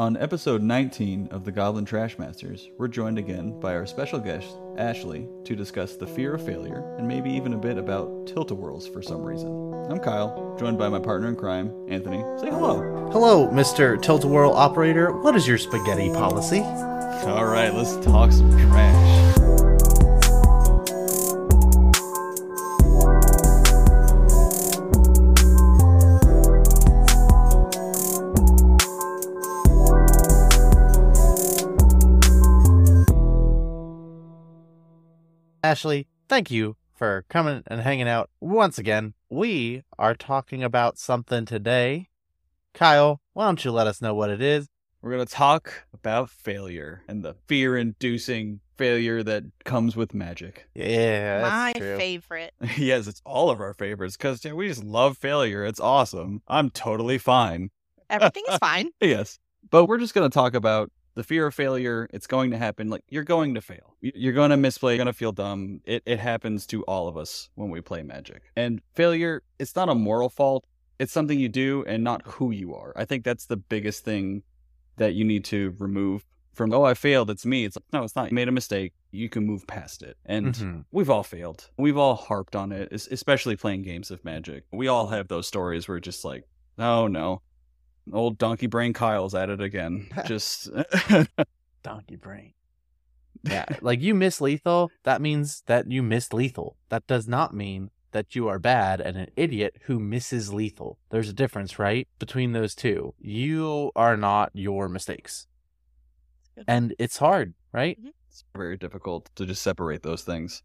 On episode 19 of the Goblin Trash Masters, we're joined again by our special guest, Ashley, to discuss the fear of failure and maybe even a bit about tilt-a-whirls for some reason. I'm Kyle, joined by my partner in crime, Anthony. Say hello. Hello, Mr. Tilt-a-whirl operator. What is your spaghetti policy? All right, let's talk some trash. Ashley, thank you for coming and hanging out once again. We are talking about something today. Kyle, why don't you let us know what it is? We're going to talk about failure and the fear inducing failure that comes with magic. Yeah, that's My true. favorite. yes, it's all of our favorites because we just love failure. It's awesome. I'm totally fine. Everything is fine. Yes. But we're just going to talk about the fear of failure. It's going to happen. Like, you're going to fail. You're going to misplay. You're going to feel dumb. It, it happens to all of us when we play magic. And failure, it's not a moral fault. It's something you do and not who you are. I think that's the biggest thing that you need to remove from, oh, I failed. It's me. It's like, no, it's not. You made a mistake. You can move past it. And Mhm. we've all failed. We've all harped on it, especially playing games of magic. We all have those stories where just like, oh no, old donkey brain Kyle's at it again. Just Donkey brain. Yeah, like you miss lethal, that means that you missed lethal. That does not mean that you are bad and an idiot who misses lethal. There's a difference, right? Between those two. You are not your mistakes. And it's hard, right? Mm-hmm. it's very difficult to just separate those things.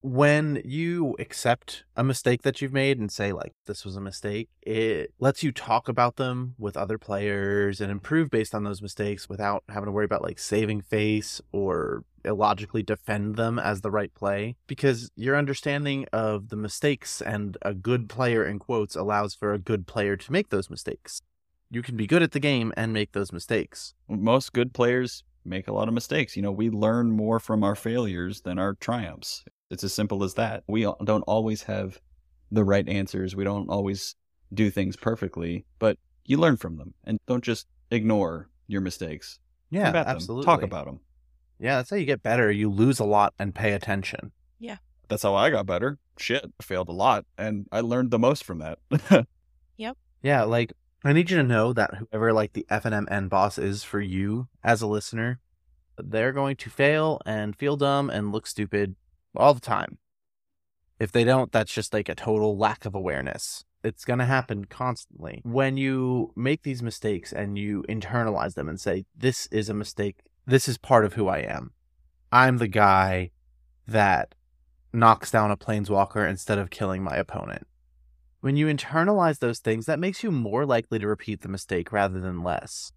When you accept a mistake that you've made and say like this was a mistake it lets you talk about them with other players and improve based on those mistakes without having to worry about like saving face or illogically defend them as the right play because your understanding of the mistakes and a good player in quotes allows for a good player to make those mistakes you can be good at the game and make those mistakes Most good players make a lot of mistakes. You know, we learn more from our failures than our triumphs. It's as simple as that. We don't always have the right answers. We don't always do things perfectly, but you learn from them and don't just ignore your mistakes. yeah Combat absolutely them. Talk about them. yeah that's how you get better you lose a lot and pay attention Yeah. That's how I got better. Shit, I failed a lot, and I learned the most from that. Yep. Yeah, like I need you to know that whoever like the FNM end boss is for you as a listener, they're going to fail and feel dumb and look stupid all the time. If they don't, that's just like a total lack of awareness. It's going to happen constantly. When you make these mistakes and you internalize them and say, This is a mistake, this is part of who I am. I'm the guy that knocks down a planeswalker instead of killing my opponent. When you internalize those things, that makes you more likely to repeat the mistake rather than less.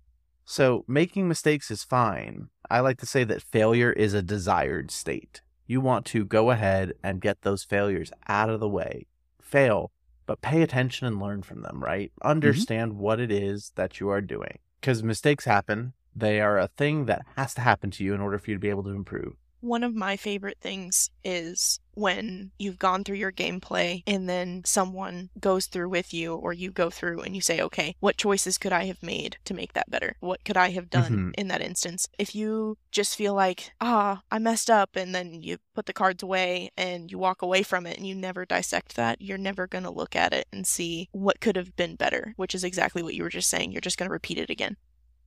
So, making mistakes is fine. I like to say that failure is a desired state. You want to go ahead and get those failures out of the way. Fail, but pay attention and learn from them, right? Mm-hmm. Understand what it is that you are doing. Because mistakes happen. They are a thing that has to happen to you in order for you to be able to improve. One of my favorite things is when you've gone through your gameplay and then someone goes through with you or you go through and you say, okay, what choices could I have made to make that better? What could I have done Mhm. in that instance? If you just feel like, ah, I messed up and then you put the cards away and you walk away from it and you never dissect that, you're never going to look at it and see what could have been better, which is exactly what you were just saying. You're just going to repeat it again.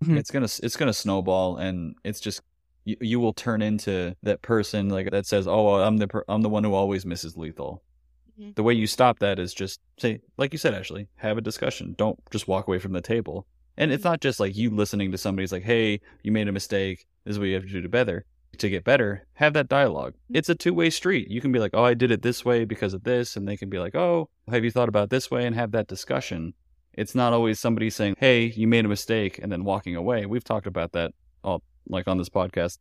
Mhm. it's gonna it's gonna snowball, and it's just you, you will turn into that person like that says, "Oh, well, I'm the per- I'm the one who always misses lethal." Mhm. The way you stop that is just say, like you said, Ashley, have a discussion. Don't just walk away from the table. And it's not just like you listening to somebody's like, "Hey, you made a mistake. This is what you have to do to better." To get better, have that dialogue. It's a two way street. You can be like, "Oh, I did it this way because of this," and they can be like, "Oh, have you thought about this way?" and have that discussion. It's not always somebody saying, "Hey, you made a mistake," and then walking away. We've talked about that like on this podcast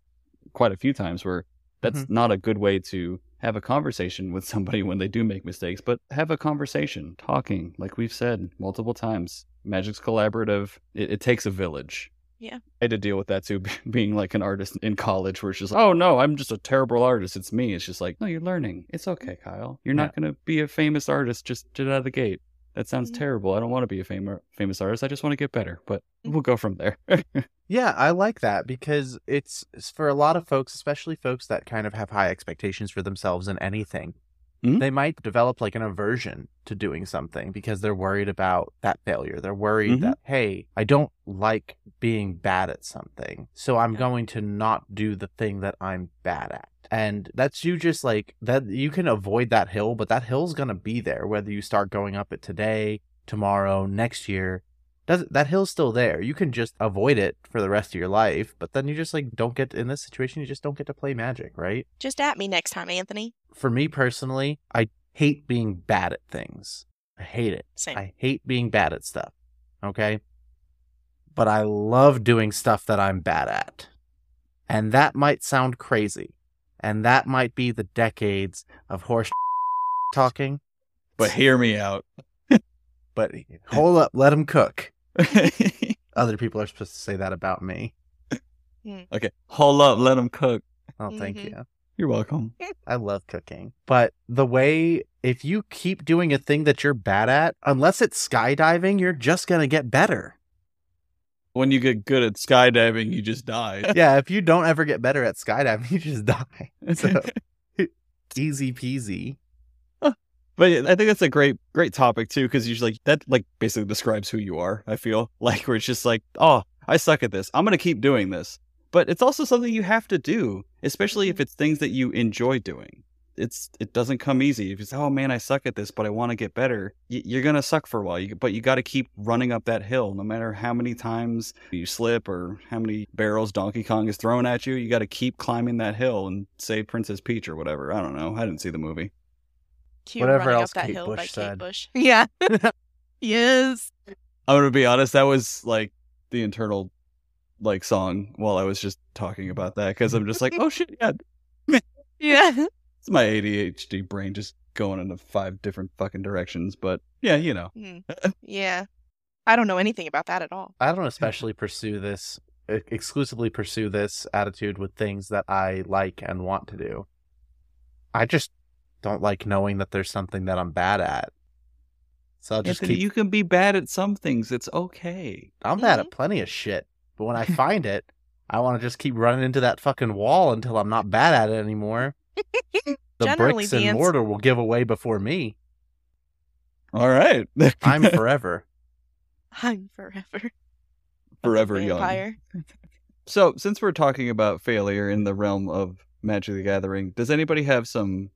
quite a few times where that's not a good way to have a conversation with somebody when they do make mistakes, but have a conversation, talking, like we've said multiple times. Magic's collaborative. It, it takes a village. Yeah. I had to deal with that too, being like an artist in college where it's just like, oh no, I'm just a terrible artist. It's me. It's just like, no, you're learning. It's okay, Kyle. You're not going to be a famous artist just, just out of the gate. That sounds Mhm. terrible. I don't want to be a famous famous artist. I just want to get better. But we'll go from there. Yeah, I like that because it's it's for a lot of folks, especially folks that kind of have high expectations for themselves in anything. Mhm. They might develop like an aversion to doing something because they're worried about that failure. They're worried Mhm. that, hey, I don't like being bad at something. So I'm going to not do the thing that I'm bad at. And that's you just like that you can avoid that hill, but that hill's going to be there whether you start going up it today, tomorrow, next year does that hill's still there. You can just avoid it for the rest of your life, but then you just like don't get in this situation. You just don't get to play Magic, right? Just at me next time, Anthony. For me personally, I hate being bad at things. I hate it. Same. I hate being bad at stuff. Okay, but I love doing stuff that I'm bad at, and that might sound crazy, and that might be the decades of horse talking. but hear me out. But hold up, let him cook. Other people are supposed to say that about me. okay, hold up, let them cook. Oh, thank Mhm. you. You're welcome. I love cooking. But the way, if you keep doing a thing that you're bad at, unless it's skydiving, you're just going to get better. When you get good at skydiving, you just die. yeah, if you don't ever get better at skydiving, you just die. So, easy peasy. But I think that's a great, great topic too, because usually like, that like basically describes who you are. I feel like where it's just like, oh, I suck at this. I'm gonna keep doing this. But it's also something you have to do, especially if mm-hmm. it's things that you enjoy doing. It's it doesn't come easy. If it's oh man, I suck at this, but I want to get better. y- You're gonna suck for a while. You, but you got to keep running up that hill, no matter how many times you slip or how many barrels Donkey Kong is thrown at you. You got to keep climbing that hill and save Princess Peach or whatever. I don't know. I didn't see the movie. Cue Whatever running else up that Kate hill Bush by Kate said. Bush. Yeah. yes. I'm gonna be honest. That was like the internal like song while I was just talking about that because I'm just like, oh shit, yeah, Yeah. it's my ADHD brain just going into five different fucking directions. But yeah, you know, Hmm. Yeah. I don't know anything about that at all. I don't especially pursue this, e- exclusively pursue this attitude with things that I like and want to do. I just don't like knowing that there's something that I'm bad at. So I'll just Anthony, keep you can be bad at some things. It's okay. I'm bad Mm-hmm. at plenty of shit, but when I find it, I want to just keep running into that fucking wall until I'm not bad at it anymore. The Generally, bricks the and ans- mortar will give away before me. All right, I'm forever. I'm forever. forever young. So, since we're talking about failure in the realm of Magic the Gathering, does anybody have some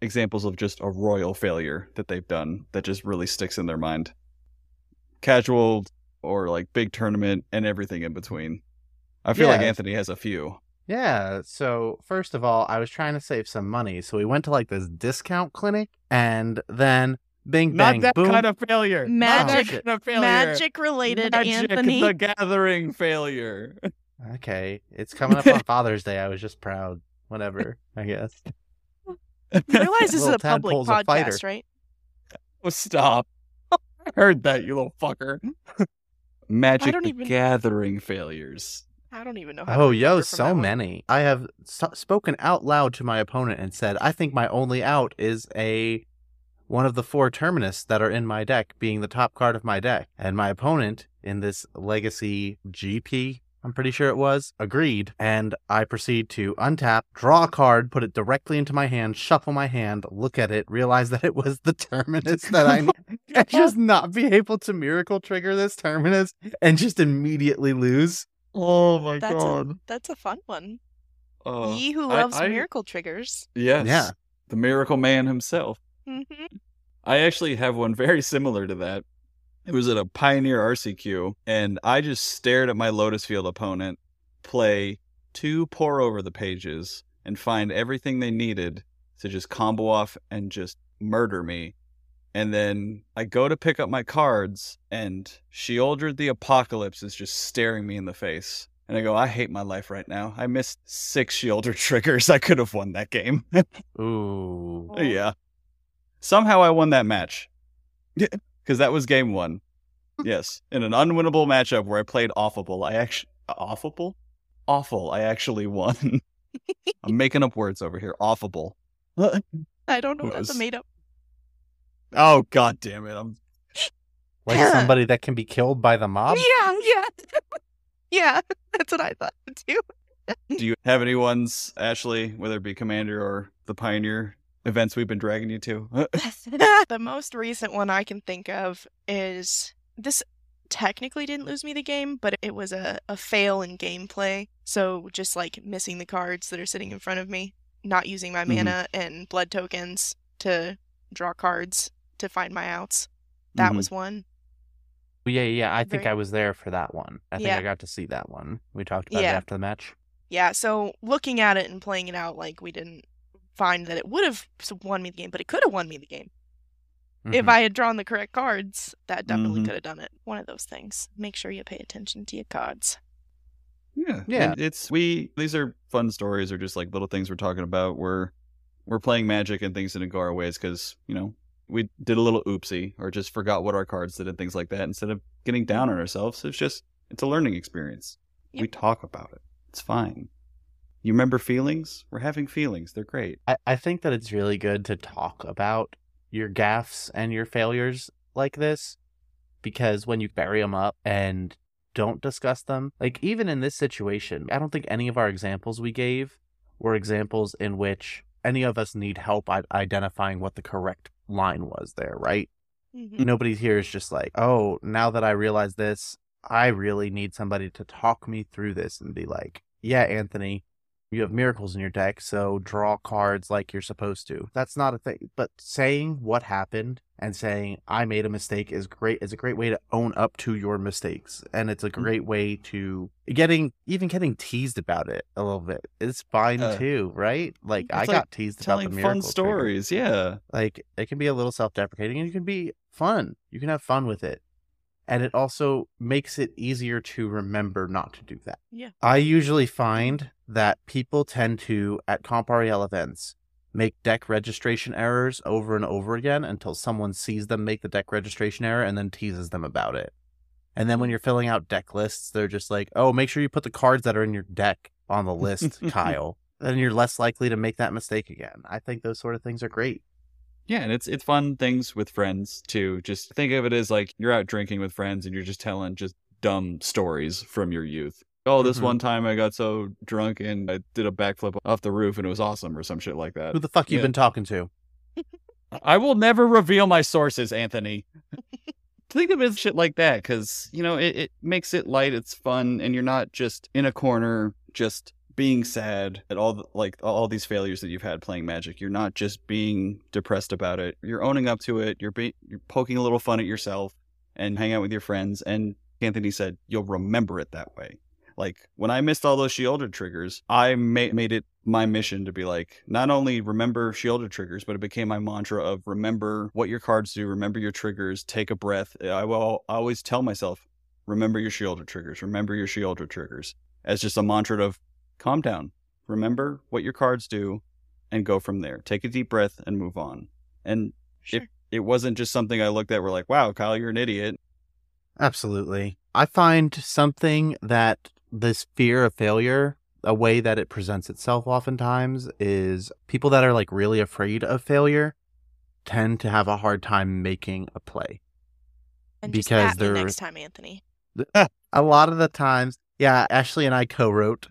examples of just a royal failure that they've done that just really sticks in their mind? Casual or like big tournament and everything in between. I feel like Anthony has a few. Yeah, so first of all, I was trying to save some money, so we went to like this discount clinic, and then bing bang boom. of failure. Magic- of failure. Magic related, Anthony. the Gathering failure. Okay, it's coming up on Father's Day. I was just proud. Whatever, I guess. You realize this is a public tadpole's a podcast, right? Oh, stop. I heard that, you little fucker. Magic don't the even- Gathering failures. I don't even know how to Oh, yo, so that one. many. I have s- spoken out loud to my opponent and said, I think my only out is a one of the four terminus that are in my deck being the top card of my deck. And my opponent in this legacy GP, I'm pretty sure it was, agreed. And I proceed to untap, draw a card, put it directly into my hand, shuffle my hand, look at it, realize that it was the terminus that I and just not be able to miracle trigger this terminus and just immediately lose. Oh my That's a, that's a fun one. Uh, Ye who loves I- miracle triggers. Yes. Yeah. The Miracle Man himself. hmm I actually have one very similar to that. It was at a Pioneer RCQ, and I just stared at my Lotus Field opponent play two Pore Over the Pages and find everything they needed to just combo off and just murder me. And then I go to pick up my cards, and Sheoldred the Apocalypse is just staring me in the face. And I go, I hate my life right now. I missed six Sheoldred triggers. I could have won that game. Ooh. Oh. Yeah. Somehow I won that match. Because that was game one. Yes. In an unwinnable matchup where I played Awful, I actually. Awful? Awful. I actually won. I'm making up words over here. Awful. I don't know. Who That's a made up. Oh god damn it! I'm Like somebody that can be killed by the mob? Yeah, yeah. yeah, that's what I thought too. Do you have any ones, Ashley, whether it be Commander or the Pioneer events we've been dragging you to? the most recent one I can think of is this technically didn't lose me the game, but it was a, a fail in gameplay. So just like missing the cards that are sitting in front of me, not using my Mhm. mana and blood tokens to draw cards to find my outs. That Mhm. was one. Yeah, yeah. I think Very- I was there for that one. I think Yeah. I got to see that one. We talked about Yeah. it after the match. Yeah, so looking at it and playing it out, like we didn't find that it would have won me the game, but it could have won me the game. If Mhm. I had drawn the correct cards, that definitely Mhm. could have done it. One of those things. Make sure you pay attention to your cards. Yeah, Yeah. and it's we. These are fun stories, or just like little things we're talking about. We're we're playing Magic and things didn't go our ways because you know we did a little oopsie or just forgot what our cards did and things like that. Instead of getting down on ourselves, it's just it's a learning experience. We talk about it. It's fine. You remember feelings? We're having feelings. They're great. I, I think that it's really good to talk about your gaffes and your failures like this because when you bury them up and don't discuss them, like even in this situation, I don't think any of our examples we gave were examples in which any of us need help i- identifying what the correct line was there, right? Mhm. Nobody here is just like, oh, now that I realize this, I really need somebody to talk me through this and be like, yeah, Anthony, you have miracles in your deck, so draw cards like you're supposed to. That's not a thing. But saying what happened and saying I made a mistake is great. Is a great way to own up to your mistakes, and it's a great way to getting even getting teased about it a little bit. It's fine Uh, too, right? Like I like got teased about Telling the fun miracle trigger stories. Yeah. like it can be a little self-deprecating and you can be fun you can have fun with it and it also makes it easier to remember not to do that Yeah. i usually find that people tend to at comp rel events make deck registration errors over and over again until someone sees them make the deck registration error and then teases them about it and then when you're filling out deck lists they're just like oh make sure you put the cards that are in your deck on the list kyle then you're less likely to make that mistake again i think those sort of things are great Yeah, and it's it's fun things with friends too. Just think of it as like you're out drinking with friends and you're just telling just dumb stories from your youth. Oh, this Mhm. one time I got so drunk and I did a backflip off the roof and it was awesome or some shit like that. Who the fuck you yeah. been talking to? I will never reveal my sources, Anthony. Think of it as shit like that because, you know, it, it makes it light, it's fun, and you're not just in a corner just being sad at all the, like all these failures that you've had playing magic. You're not just being depressed about it. You're owning up to it. You're be, you're poking a little fun at yourself and hang out with your friends. And Anthony said you'll remember it that way. Like when I missed all those Sheoldred triggers, I ma- made it my mission to be like, not only remember Sheoldred triggers, but it became my mantra of remember what your cards do, remember your triggers, take a breath. I will I always tell myself, remember your Sheoldred triggers, remember your Sheoldred triggers, as just a mantra of calm down, remember what your cards do, and go from there. Take a deep breath and move on. And Sure. if it wasn't just something I looked at, were like, wow, Kyle, you're an idiot. Absolutely. I find something that this fear of failure, a way that it presents itself oftentimes, is people that are like really afraid of failure tend to have a hard time making a play. And Because at they're- next time, Anthony. A lot of the times, yeah, Ashley and I co wrote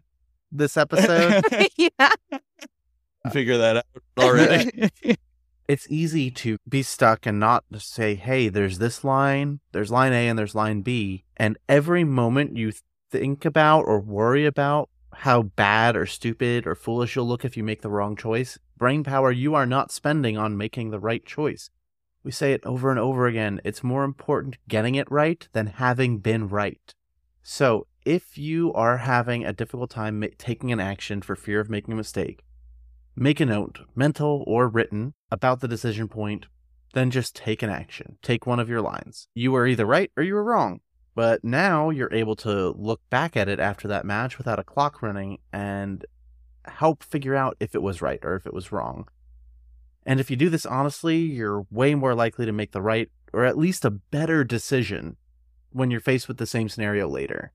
this episode. yeah. Figure that out already. it's easy to be stuck and not just say, hey, there's this line, there's line A and there's line B. And every moment you think about or worry about how bad or stupid or foolish you'll look if you make the wrong choice, brain power you are not spending on making the right choice. We say it over and over again. It's more important getting it right than having been right. So, if you are having a difficult time ma- taking an action for fear of making a mistake, make a note, mental or written, about the decision point, then just take an action. Take one of your lines. You were either right or you were wrong. But now you're able to look back at it after that match without a clock running and help figure out if it was right or if it was wrong. And if you do this honestly, you're way more likely to make the right or at least a better decision when you're faced with the same scenario later.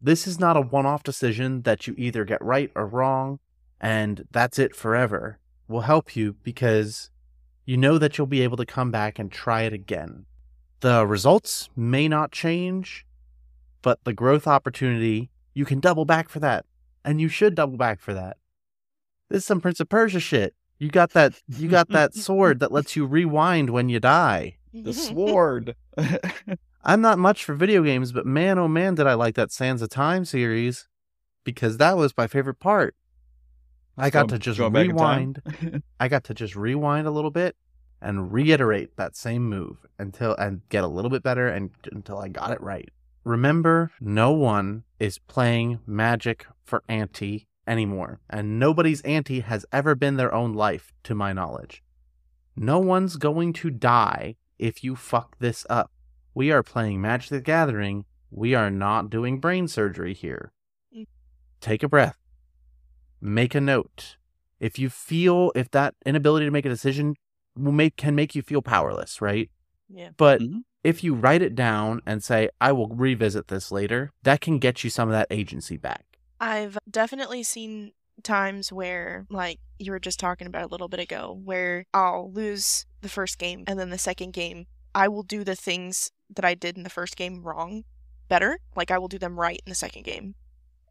This is not a one off decision that you either get right or wrong, and that's it forever. Will help you because you know that you'll be able to come back and try it again. The results may not change, but the growth opportunity, you can double back for that. And you should double back for that. This is some Prince of Persia shit. You got that you got that sword that lets you rewind when you die. The sword. I'm not much for video games, but man oh man did I like that Sands of Time series because that was my favorite part. I got to just going back in time. rewind. I got to just rewind a little bit and reiterate that same move until and get a little bit better and until I got it right. Remember, no one is playing Magic for ante anymore, and nobody's ante has ever been their own life, to my knowledge. No one's going to die if you fuck this up. We are playing Magic the Gathering. We are not doing brain surgery here. Take a breath. Make a note. If you feel if that inability to make a decision will make can make you feel powerless, right? Yeah. But Mhm. if you write it down and say, I will revisit this later, that can get you some of that agency back. I've definitely seen times where, like you were just talking about a little bit ago, where I'll lose the first game and then the second game, I will do the things that I did in the first game wrong better. Like I will do them right in the second game.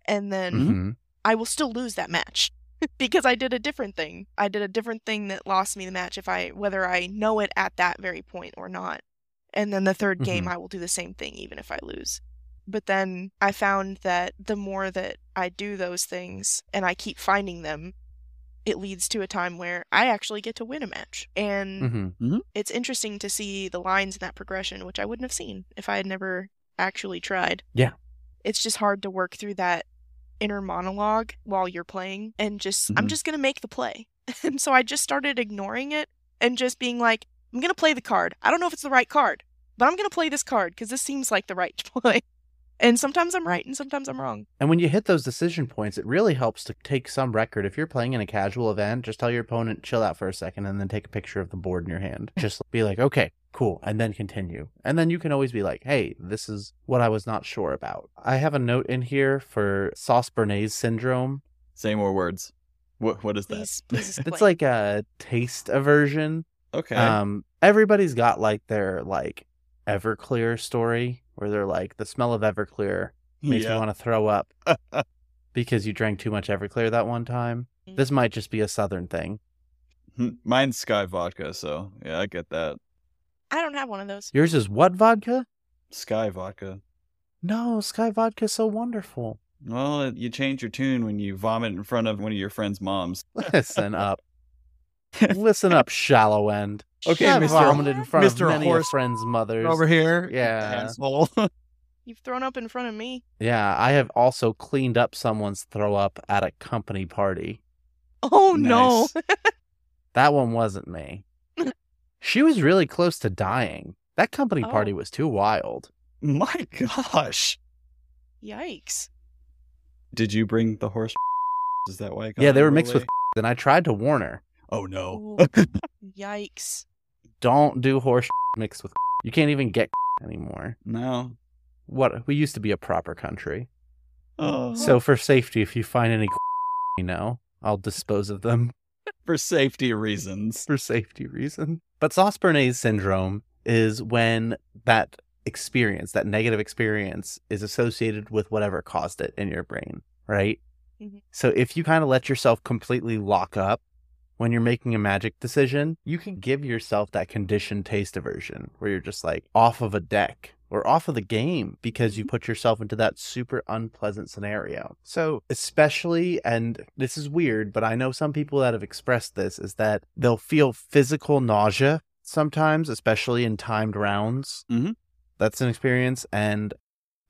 And then Mhm. I will still lose that match because I did a different thing. I did a different thing that lost me the match if I whether I know it at that very point or not. And then the 3rd game Mhm. I will do the same thing even if I lose. But then I found that the more that I do those things and I keep finding them, it leads to a time where I actually get to win a match. And Mhm. it's interesting to see the lines in that progression, which I wouldn't have seen if I had never actually tried. Yeah. It's just hard to work through that inner monologue while you're playing and just, I'm Mhm. just going to make the play. And so I just started ignoring it and just being like, I'm going to play the card. I don't know if it's the right card, but I'm going to play this card because this seems like the right play. And sometimes I'm right and sometimes I'm wrong. And when you hit those decision points, it really helps to take some record. If you're playing in a casual event, just tell your opponent, chill out for a second, and then take a picture of the board in your hand. Just be like, okay, cool, and then continue. And then you can always be like, hey, this is what I was not sure about. I have a note in here for Sauce Béarnaise syndrome. Say more words. What what is that? Please, please. It's like a taste aversion. okay. Um, everybody's got like their like Everclear story where they're like, the smell of Everclear makes me want to throw up because you drank too much Everclear that one time. Mm. This might just be a southern thing. Mine's Skyy vodka, so yeah, I get that. I don't have one of those. Yours is what vodka? Skyy vodka. No, Skyy vodka is so wonderful. Well, you change your tune when you vomit in front of one of your friend's moms. Listen up. Listen up, shallow end. Okay, I've Mr. vomited in front Mr. of many a Horse friend's mothers. Over here, Yeah. asshole. You've thrown up in front of me. Yeah, I have also cleaned up someone's throw up at a company party. Oh no. Nice. That one wasn't me. she was really close to dying. That company Oh. party was too wild. My gosh. Yikes. Did you bring the horse? Is that why? It got Yeah, they were thrown mixed with away? and I tried to warn her. Oh no. Yikes. Don't do horse mixed with You can't even get anymore. no. What we used to be a proper country. Oh. So for safety, if you find any you know, I'll dispose of them for safety reasons. for safety reasons. But sauce béarnaise syndrome is when that experience, that negative experience, is associated with whatever caused it in your brain, right? Mhm. So if you kind of let yourself completely lock up when you're making a magic decision, you can give yourself that conditioned taste aversion where you're just like off of a deck or off of the game because you put yourself into that super unpleasant scenario. So, especially, and this is weird, but I know some people that have expressed this is that they'll feel physical nausea sometimes, especially in timed rounds. Mhm. That's an experience. And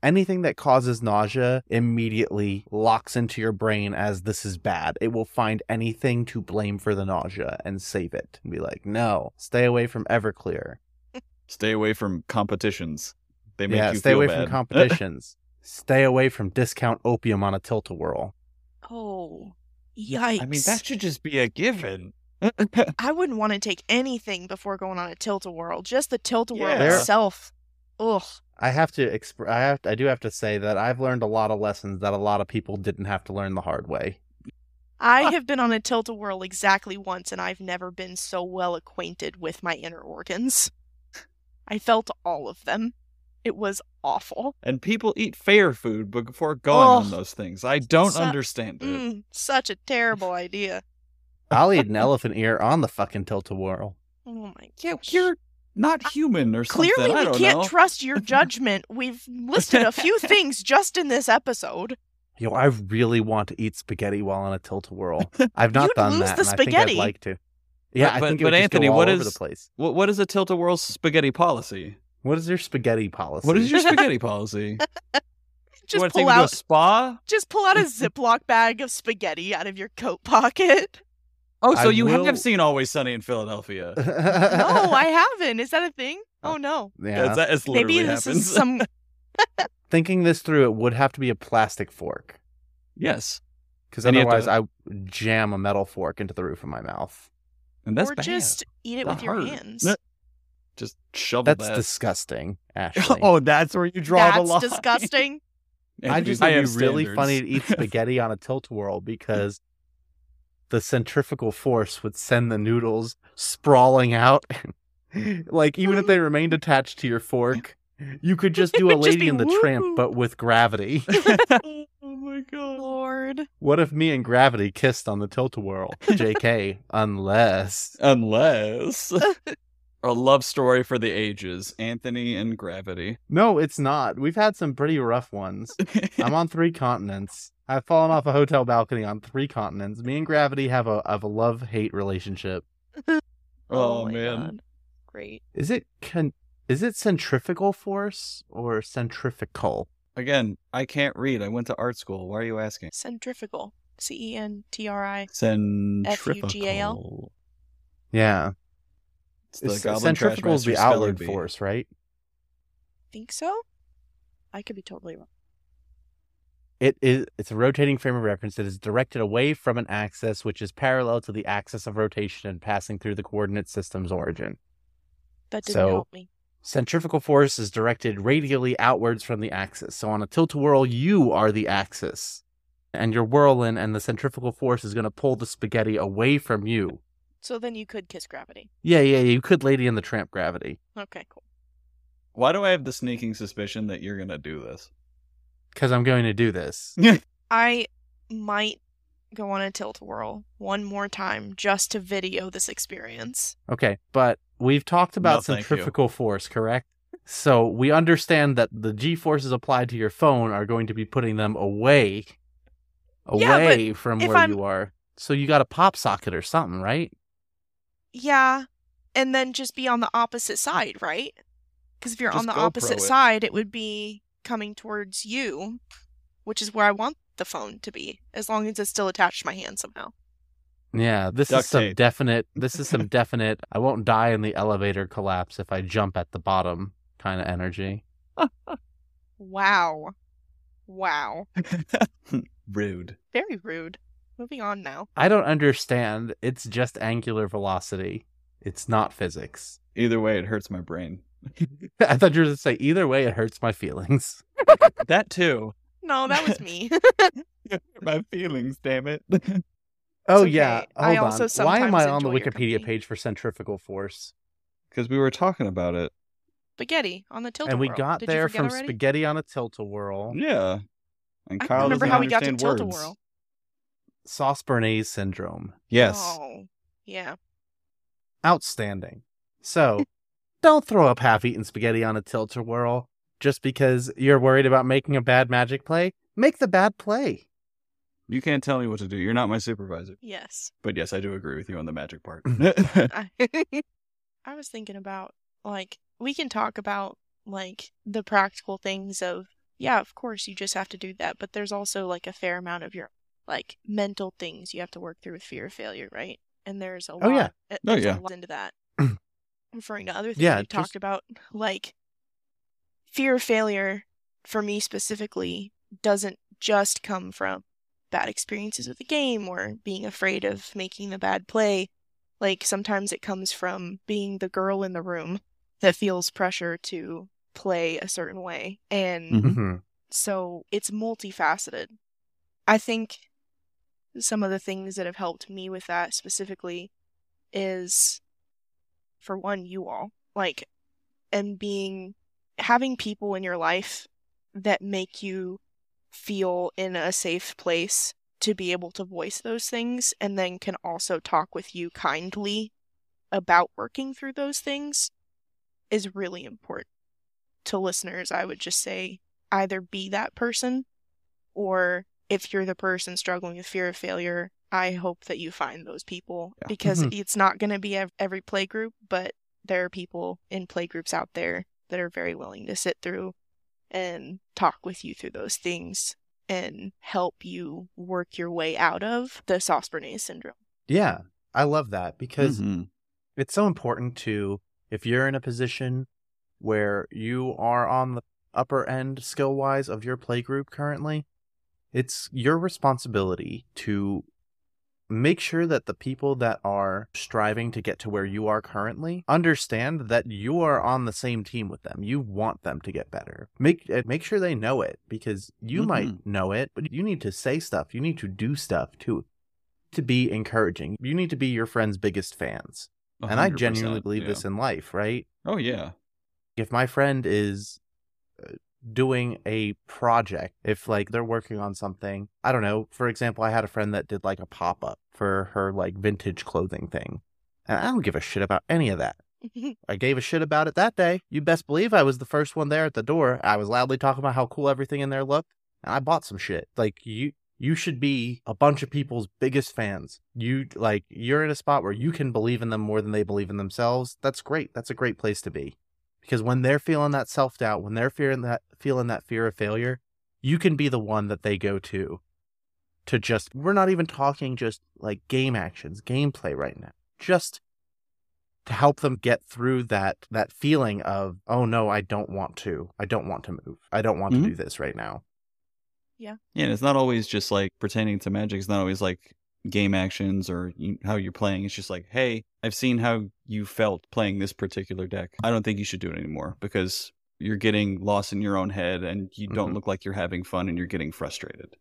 anything that causes nausea immediately locks into your brain as this is bad. It will find anything to blame for the nausea and save it and be like, no, stay away from Everclear. Stay away from competitions. They make yeah, you stay feel away bad. from competitions. stay away from discount opium on a tilt a whirl. Oh. Yikes. I mean, that should just be a given. I wouldn't want to take anything before going on a tilt a whirl. Just the tilt a whirl Yeah. Itself. Ugh. I have to exp- I have I do have to say that I've learned a lot of lessons that a lot of people didn't have to learn the hard way. I ah. have been on a tilt a whirl exactly once, and I've never been so well acquainted with my inner organs. I felt all of them. It was awful. And people eat fair food before going on those things. I don't Su- understand it. Mm, such a terrible idea. I'll eat an elephant ear on the fucking tilt a whirl. Oh my Yeah, gosh. you're not human or something. Clearly, we can't know. trust your judgment. We've listed a few things just in this episode. Yo, I really want to eat spaghetti while on a tilt a whirl. I've not You'd done lose that, the and I think spaghetti. I'd like to. Yeah, But- I but- think it but would just Anthony, go all what the place. What, what is a tilt a whirl spaghetti policy? What is your spaghetti policy? What is your spaghetti policy? Just want to take pull me to a out, spa? just pull out a Ziploc bag of spaghetti out of your coat pocket. Oh, so I you will- have seen Always Sunny in Philadelphia? No, I haven't. Is that a thing? Oh, oh no. yeah. It's, it's literally Maybe this happens. is some. Thinking this through, it would have to be a plastic fork yes, because And you have otherwise to- I jam a metal fork into the roof of my mouth. and that's or bad. just eat it Not with your hands. No. Just shovel That's that. disgusting, Ashley. oh, that's where you draw the That's line. disgusting. I just I think it'd be really standards. funny to eat spaghetti on a tilt whirl because the centrifugal force would send the noodles sprawling out. like even if they remained attached to your fork, you could just do a It would just lady in the woo. tramp but with gravity. oh my god. Lord. what if me and gravity kissed on the tilt a whirl? JK, unless Unless a love story for the ages, Anthony and Gravity. No, it's not. We've had some pretty rough ones. I'm on three continents. I've fallen off a hotel balcony on three continents. Me and Gravity have a have a love hate relationship. Oh, oh my man. God. Great. Is it con- is it centrifugal force or centrifugal? Again, I can't read. I went to art school. Why are you asking? Centrifugal. C E N T R I. Centrifugal. Yeah, It's the centrifugal is the outward bee. force, right? Think so? I could be totally wrong. It is. It's a rotating frame of reference that is directed away from an axis which is parallel to the axis of rotation and passing through the coordinate system's origin. That didn't So- help me. Centrifugal force is directed radially outwards from the axis. So on a tilt a whirl, you are the axis. And you're whirling, and the centrifugal force is going to pull the spaghetti away from you. So then you could kiss gravity. Yeah, yeah, you could Lady in the Tramp gravity. Okay, cool. Why do I have the sneaking suspicion that you're gonna do this? Because I'm going to do this. I might go on a tilt whirl one more time just to video this experience. Okay, but we've talked about No, centrifugal force, correct? So we understand that the G forces applied to your phone are going to be putting them away, Yeah, away from where I'm- you are. So you got a pop socket or something, right? Yeah, and then just be on the opposite side, right? Because if you're on the GoPro opposite it. side, it would be coming towards you, which is where I want the phone to be, as long as it's still attached to my hand somehow. Yeah, this Duct is some tape. definite. This is some definite. I won't die in the elevator collapse if I jump at the bottom kind of energy. Wow. Wow. Rude. Very rude. Moving on now. I don't understand. It's just angular velocity. It's not physics. Either way, it hurts my brain. I thought you were going to say either way. It hurts my feelings. That too. No, that was me. my feelings, damn it. Oh okay. yeah. I Hold also on. Why am I sometimes on the Wikipedia page for centrifugal force? Because we were talking about it. Spaghetti on the tilt and we got Did there from already? spaghetti on a tilt a whirl. Yeah. And I Kyle don't remember doesn't how we got to understand tilt a words. whirl. Sauce Béarnaise syndrome. Yes. Oh, yeah. Outstanding. So, don't throw up half-eaten spaghetti on a tilt a whirl just because you're worried about making a bad magic play. Make the bad play. You can't tell me what to do. You're not my supervisor. Yes. But yes, I do agree with you on the magic part. I, I was thinking about like we can talk about like the practical things of yeah, of course you just have to do that, but there's also like a fair amount of your like mental things you have to work through with fear of failure, right? And there's a lot. Oh, yeah. uh, Oh, yeah. into that. Referring to other things Yeah, we just- talked about, like fear of failure for me specifically doesn't just come from bad experiences with the game or being afraid of making the bad play. Like sometimes it comes from being the girl in the room that feels pressure to play a certain way. And Mhm. Mhm. so it's multifaceted. I think some of the things that have helped me with that specifically is for one you all like and being having people in your life that make you feel in a safe place to be able to voice those things and then can also talk with you kindly about working through those things is really important to listeners i would just say either be that person or if you're the person struggling with fear of failure i hope that you find those people Yeah. because Mhm. it's not going to be every play group but there are people in play groups out there that are very willing to sit through and talk with you through those things and help you work your way out of the Sauce syndrome. Yeah, I love that because Mhm. it's so important to if you're in a position where you are on the upper end skill wise of your play group currently, it's your responsibility to make sure that the people that are striving to get to where you are currently understand that you are on the same team with them. You want them to get better. Make uh, make sure they know it because you might know it, but you need to say stuff. You need to do stuff too to be encouraging. You need to be your friend's biggest fans. And I genuinely believe yeah. this in life, right? Oh yeah. If my friend is doing a project, if like they're working on something, I don't know. For example, I had a friend that did like a pop up for her like vintage clothing thing. And I don't give a shit about any of that. I gave a shit about it that day. You best believe I was the first one there at the door. I was loudly talking about how cool everything in there looked, and I bought some shit. Like you you should be a bunch of people's biggest fans. You like you're in a spot where you can believe in them more than they believe in themselves. That's great. That's a great place to be. Because when they're feeling that self-doubt, when they're fearing that feeling that fear of failure, you can be the one that they go to to just we're not even talking just like game actions, gameplay right now. Just to help them get through that that feeling of oh no i don't want to i don't want to move i don't want Mhm. to do this right now Yeah, and it's not always just like pertaining to magic. It's not always like game actions or you, how you're playing. It's just like, hey, I've seen how you felt playing this particular deck. I don't think you should do it anymore because you're getting lost in your own head and you don't Mhm. look like you're having fun and you're getting frustrated.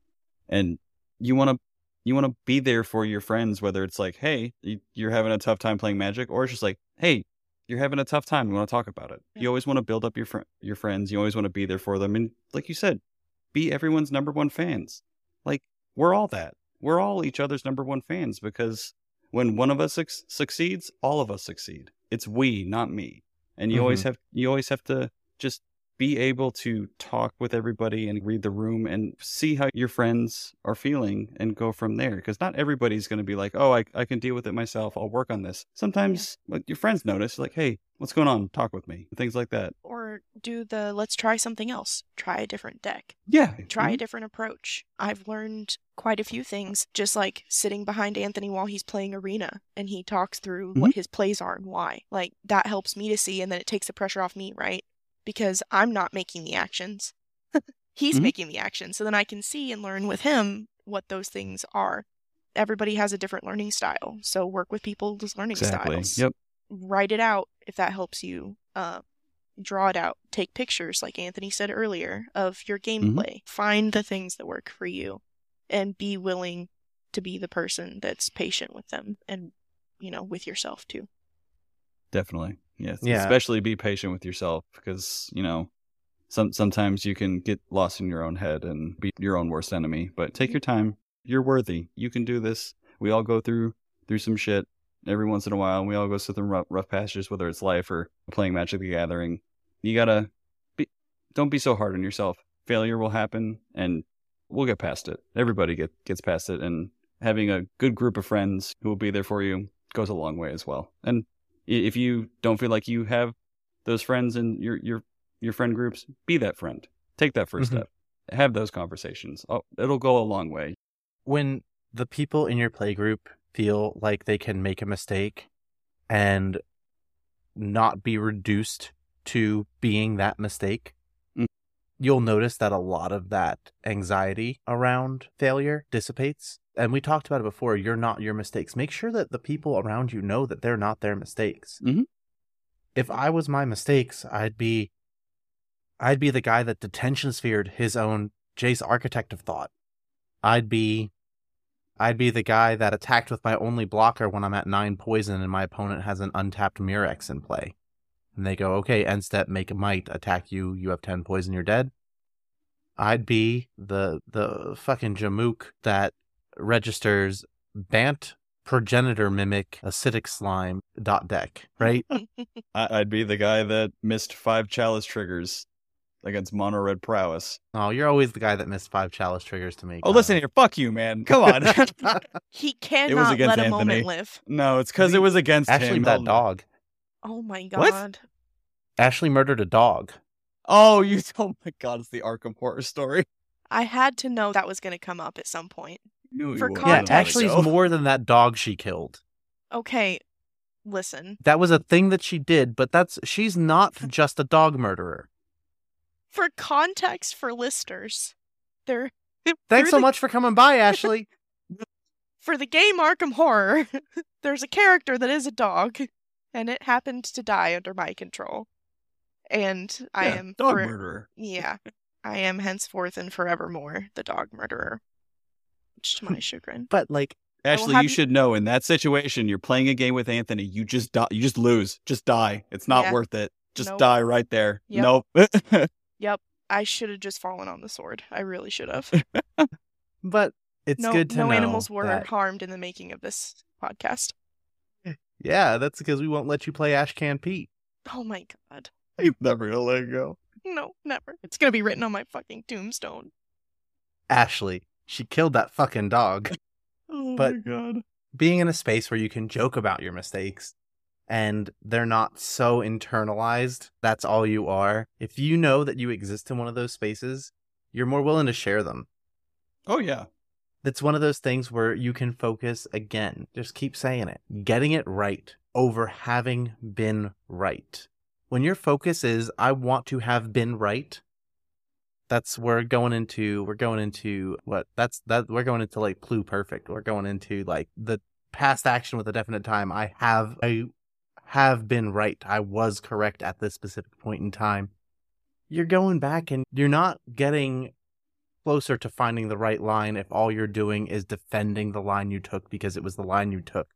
And you want to you want to be there for your friends whether it's like, hey, you- you're having a tough time playing magic or it's just like, hey, you're having a tough time. We want to talk about it. Yeah. You always want to build up your fr- your friends. You always want to be there for them. And like you said, be everyone's number one fans. Like we're all that. We're all each other's number one fans because when one of us suc succeeds, all of us succeed. It's we, not me. And you always mm-hmm. have you always have to just be able to talk with everybody and read the room and see how your friends are feeling and go from there because not everybody's going to be like oh I, I can deal with it myself i'll work on this sometimes like your friends notice like hey what's going on talk with me things like that or do the let's try something else, try a different deck, yeah try Mhm. a different approach. I've learned quite a few things just like sitting behind Anthony while he's playing Arena and he talks through what his plays are and why. Like that helps me to see and then it takes the pressure off me, right? Because I'm not making the actions. he's Mhm. making the actions. So then I can see and learn with him what those things are. Everybody has a different learning style. So work with people's learning exactly styles yep write it out if that helps you. Uh, draw it out. Take pictures, like Anthony said earlier, of your gameplay. Find the things that work for you, and be willing to be the person that's patient with them, and you know, with yourself too. Definitely. Yes. Yeah. Especially be patient with yourself because, you know, some sometimes you can get lost in your own head and be your own worst enemy. But take your time. You're worthy. You can do this. We all go through through some shit every once in a while. We all go through some rough, rough passages, whether it's life or playing Magic the Gathering. You gotta be don't be so hard on yourself. Failure will happen and we'll get past it. Everybody get, gets past it and having a good group of friends who will be there for you goes a long way as well. And if you don't feel like you have those friends in your your your friend groups, be that friend. Take that 1st Mhm. step. Have those conversations. Oh, it'll go a long way. when the people in your playgroup feel like they can make a mistake and not be reduced to being that mistake. You'll notice that a lot of that anxiety around failure dissipates. And we talked about it before. You're not your mistakes. Make sure that the people around you know that they're not their mistakes. Mhm. If I was my mistakes, I'd be, I'd be the guy that detention sphered his own Jace Architect of Thought. I'd be I'd be the guy that attacked with my only blocker when I'm at nine poison and my opponent has an untapped Murex in play. And they go, okay, end step, make a might, attack you, you have 10 poison, you're dead. I'd be the the fucking Jamook that registers Bant progenitor mimic acidic slime dot deck, right? I- I'd be the guy that missed five chalice triggers against mono red prowess. oh, you're always the guy that missed five chalice triggers to me. Oh, listen here, fuck you, man. Come on. He cannot against let a moment live. no, it's because it was against actually him. that dog. Oh my What? god. Ashley murdered a dog. Oh, you! Oh my god, it's the Arkham horror story. I had to know that was going to come up at some point. Knew For wouldn't Yeah, Context. Ashley's go. more than that dog she killed. Okay, listen. That was a thing that she did, but that's she's not just a dog murderer. For context for listeners, there. Thanks so the- much for coming by, Ashley. For the game Arkham Horror, there's a character that is a dog, and it happened to die under my control. And I am dog for- murderer. Yeah, I am henceforth and forevermore the dog murderer. Much to my chagrin. But like, Ashley, you you- should know in that situation, you're playing a game with Anthony. You just die. You just lose. Just die. It's not Yeah. worth it. Just Nope. die right there. Yep. Nope. Yep, I should have just fallen on the sword. I really should have. but it's no, good to no know animals were that- harmed in the making of this podcast. Yeah, that's because we won't let you play Ashcan Pete. Oh my god. He's never gonna let it go. No, never. It's gonna be written on my fucking tombstone. Ashley, she killed that fucking dog. Oh But- my god. Being in a space where you can joke about your mistakes and they're not so internalized, that's all you are. If you know that you exist in one of those spaces, you're more willing to share them. Oh yeah. It's one of those things where you can focus again. Just keep saying it. Getting it right over having been right. When your focus is I want to have been right, that's we're going into we're going into what that's that we're going into like pluperfect. We're going into like the past action with a definite time. I have I have been right. I was correct at this specific point in time. You're going back and you're not getting closer to finding the right line if all you're doing is defending the line you took because it was the line you took.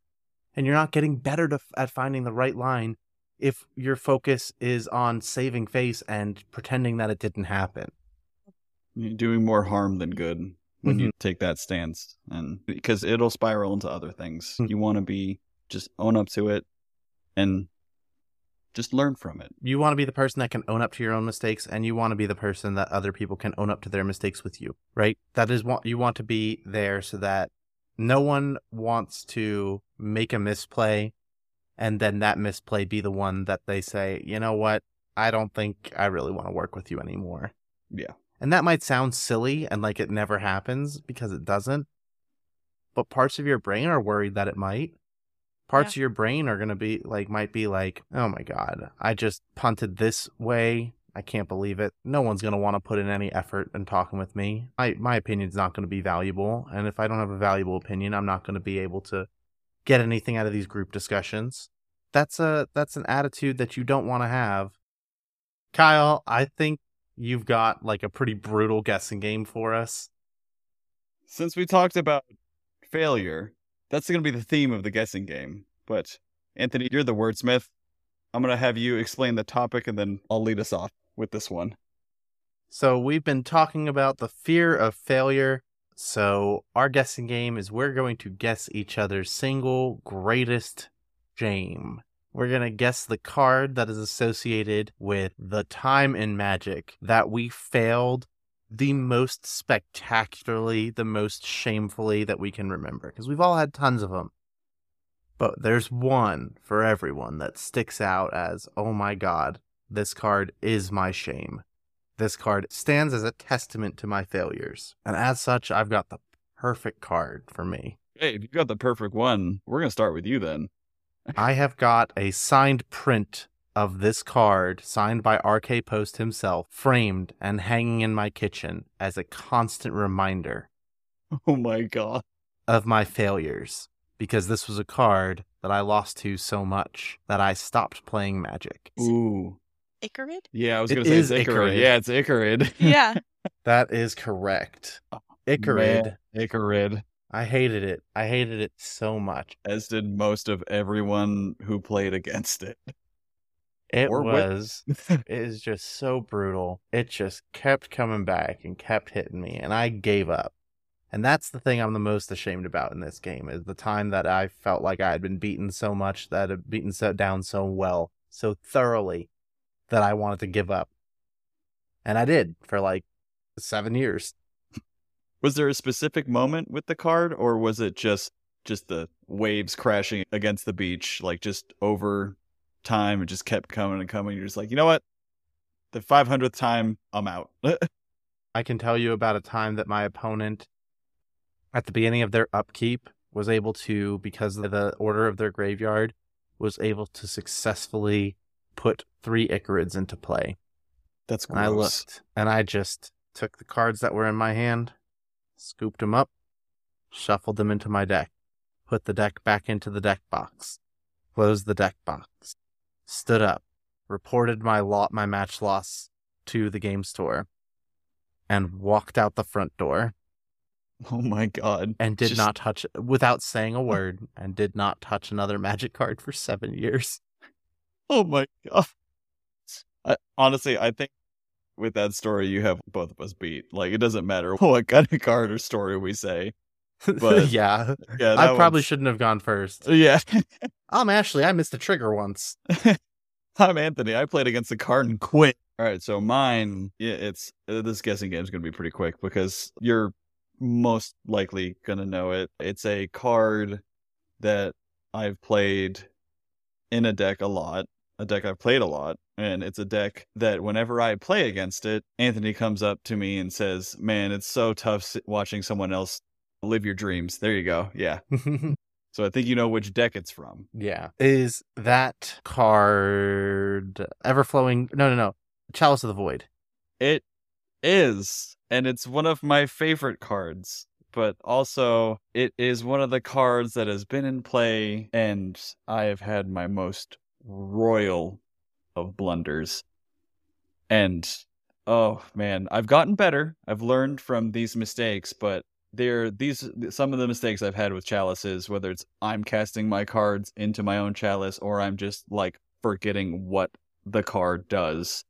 And you're not getting better to, at finding the right line if your focus is on saving face and pretending that it didn't happen. You're doing more harm than good when Mm-hmm. you take that stance, and because it'll spiral into other things. Mm. You want to be just own up to it, and just learn from it. You want to be the person that can own up to your own mistakes and you want to be the person that other people can own up to their mistakes with you, right? That is what you want to be there so that no one wants to make a misplay and then that misplay be the one that they say, "You know what? I don't think I really want to work with you anymore." Yeah. And that might sound silly and like it never happens because it doesn't. But parts of your brain are worried that it might. Parts of your brain are going to be like, might be like, oh my God, I just punted this way. I can't believe it. No one's going to want to put in any effort in talking with me. My, my opinion's not going to be valuable. And if I don't have a valuable opinion, I'm not going to be able to get anything out of these group discussions. That's a, that's an attitude that you don't want to have. Kyle, I think you've got like a pretty brutal guessing game for us. Since we talked about failure, that's going to be the theme of the guessing game. But Anthony, you're the wordsmith. I'm going to have you explain the topic, and then I'll lead us off with this one. So we've been talking about the fear of failure. So our guessing game is we're going to guess each other's single greatest game. We're going to guess the card that is associated with the time in Magic that we failed the most spectacularly, the most shamefully that we can remember. Because we've all had tons of them. But there's one for everyone that sticks out as, oh my god, this card is my shame. This card stands as a testament to my failures. And as such, I've got the perfect card for me. Hey, if you got the perfect one, we're going to start with you then. I have got a signed print of this card, signed by RK Post himself, framed and hanging in my kitchen as a constant reminder Oh my god. of my failures. Because this was a card that I lost to so much that I stopped playing Magic. Ooh. Ichorid? Yeah, I was going to say it's Ichorid. Ichorid. Yeah, it's Ichorid. Yeah. That is correct. Oh, Ichorid. Man, Ichorid. I hated it. I hated it so much. As did most of everyone who played against it. It Or was it is just so brutal. It just kept coming back and kept hitting me, and I gave up. And that's the thing I'm the most ashamed about in this game is the time that I felt like I had been beaten so much, that had beaten so down so well, so thoroughly, that I wanted to give up. And I did for like seven years. Was there a specific moment with the card, or was it just just the waves crashing against the beach, like just over time, it just kept coming and coming? You're just like, you know what? The 500th time, I'm out. I can tell you about a time that my opponent, at the beginning of their upkeep, was able to, because of the order of their graveyard, was able to successfully put three Ichorids into play. That's And I looked, and I just took the cards that were in my hand, scooped them up, shuffled them into my deck, put the deck back into the deck box, closed the deck box, stood up, reported my lot, my match loss to the game store, and walked out the front door Oh my god. and did Just- not touch without saying a word and did not touch another magic card for seven years. Oh my god. I, honestly, I think with that story, you have both of us beat. Like, it doesn't matter what kind of card or story we say. But- yeah, Yeah, I probably one's- shouldn't have gone first. Yeah. I'm Ashley. I missed a trigger once. I'm Anthony. I played against the card and quit. All right, so mine, yeah, it's uh, this guessing game is going to be pretty quick because you're most likely going to know it. It's a card that I've played in a deck a lot, a deck I've played a lot, and it's a deck that whenever I play against it, Anthony comes up to me and says, "Man, it's so tough watching someone else live your dreams." There you go. Yeah. So I think you know which deck it's from. yeah. Is that card Everflowing? No, no, no. Chalice of the Void. It is, and it's one of my favorite cards. But also, it is one of the cards that has been in play, and I have had my most royal of blunders. And oh man, I've gotten better. I've learned from these mistakes, but there these some of the mistakes I've had with chalices, whether it's I'm casting my cards into my own chalice or I'm just like forgetting what the card does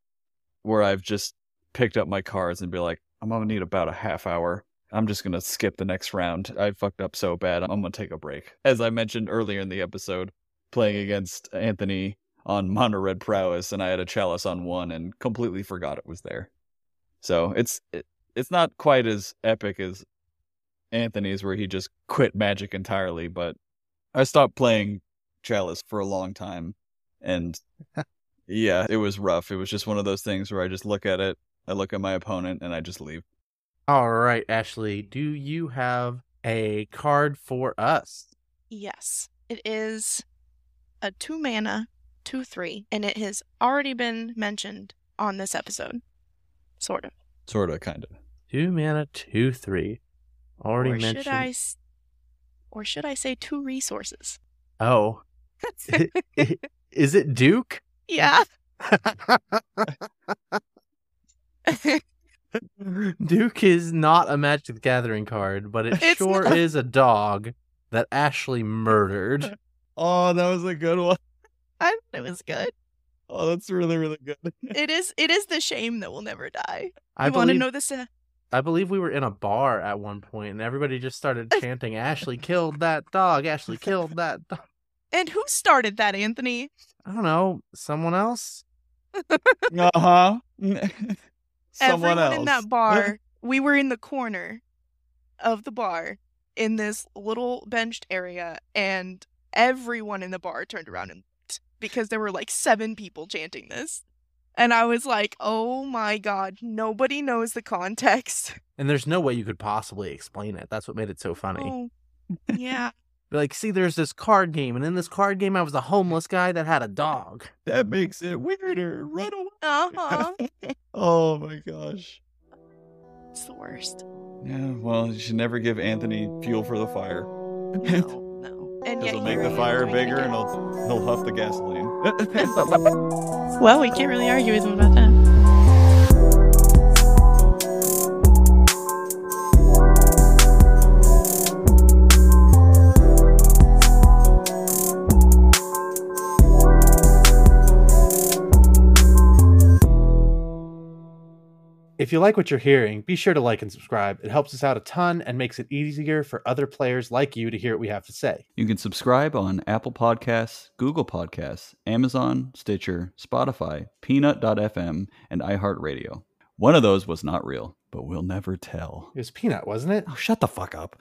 where I've just picked up my cards and be like, I'm gonna need about a half hour. I'm just gonna skip the next round. I fucked up so bad. I'm gonna take a break. As I mentioned earlier in the episode, playing against Anthony on Mono Red Prowess, and I had a chalice on one and completely forgot it was there. So it's it, it's not quite as epic as Anthony's, where he just quit Magic entirely. But I stopped playing chalice for a long time, and yeah, it was rough. It was just one of those things where I just look at it, I look at my opponent, and I just leave. All right, Ashley. Do you have a card for us? Yes, it is a two mana, two three, and it has already been mentioned on this episode. Sort of. Sort of, kind of. Two mana, two three. Already or mentioned. should I? Or should I say two resources? Oh, is it Duke? Yeah. Duke is not a Magic the Gathering card, but it It's sure not. is a dog that Ashley murdered. Oh, that was a good one. I thought it was good. Oh, that's really, really good. It is. It is the shame that will never die. I want to know this? I believe we were in a bar at one point, and everybody just started chanting, "Ashley killed that dog! Ashley killed that dog!" and who started that, Anthony? I don't know, someone else. Uh huh. Someone Everyone else. in that bar. we were in the corner of the bar in this little benched area, and everyone in the bar turned around and looked because there were like seven people chanting this. And I was like, oh my god, nobody knows the context. And there's no way you could possibly explain it. That's what made it so funny. Oh, yeah. Like, see, there's this card game, and in this card game, I was a homeless guy that had a dog. That makes it weirder. Run away. Uh huh. oh my gosh. it's the worst. Yeah, well, you should never give Anthony fuel for the fire. No, no. And yet It'll make the fire bigger and again. he'll, he'll huff the gasoline. Well, we can't really argue with him about that. If you like what you're hearing, be sure to like and subscribe. It helps us out a ton and makes it easier for other players like you to hear what we have to say. You can subscribe on Apple Podcasts, Google Podcasts, Amazon, Stitcher, Spotify, Peanut.fm, and iHeartRadio. One of those was not real, but we'll never tell. It was Peanut, wasn't it? Oh, shut the fuck up.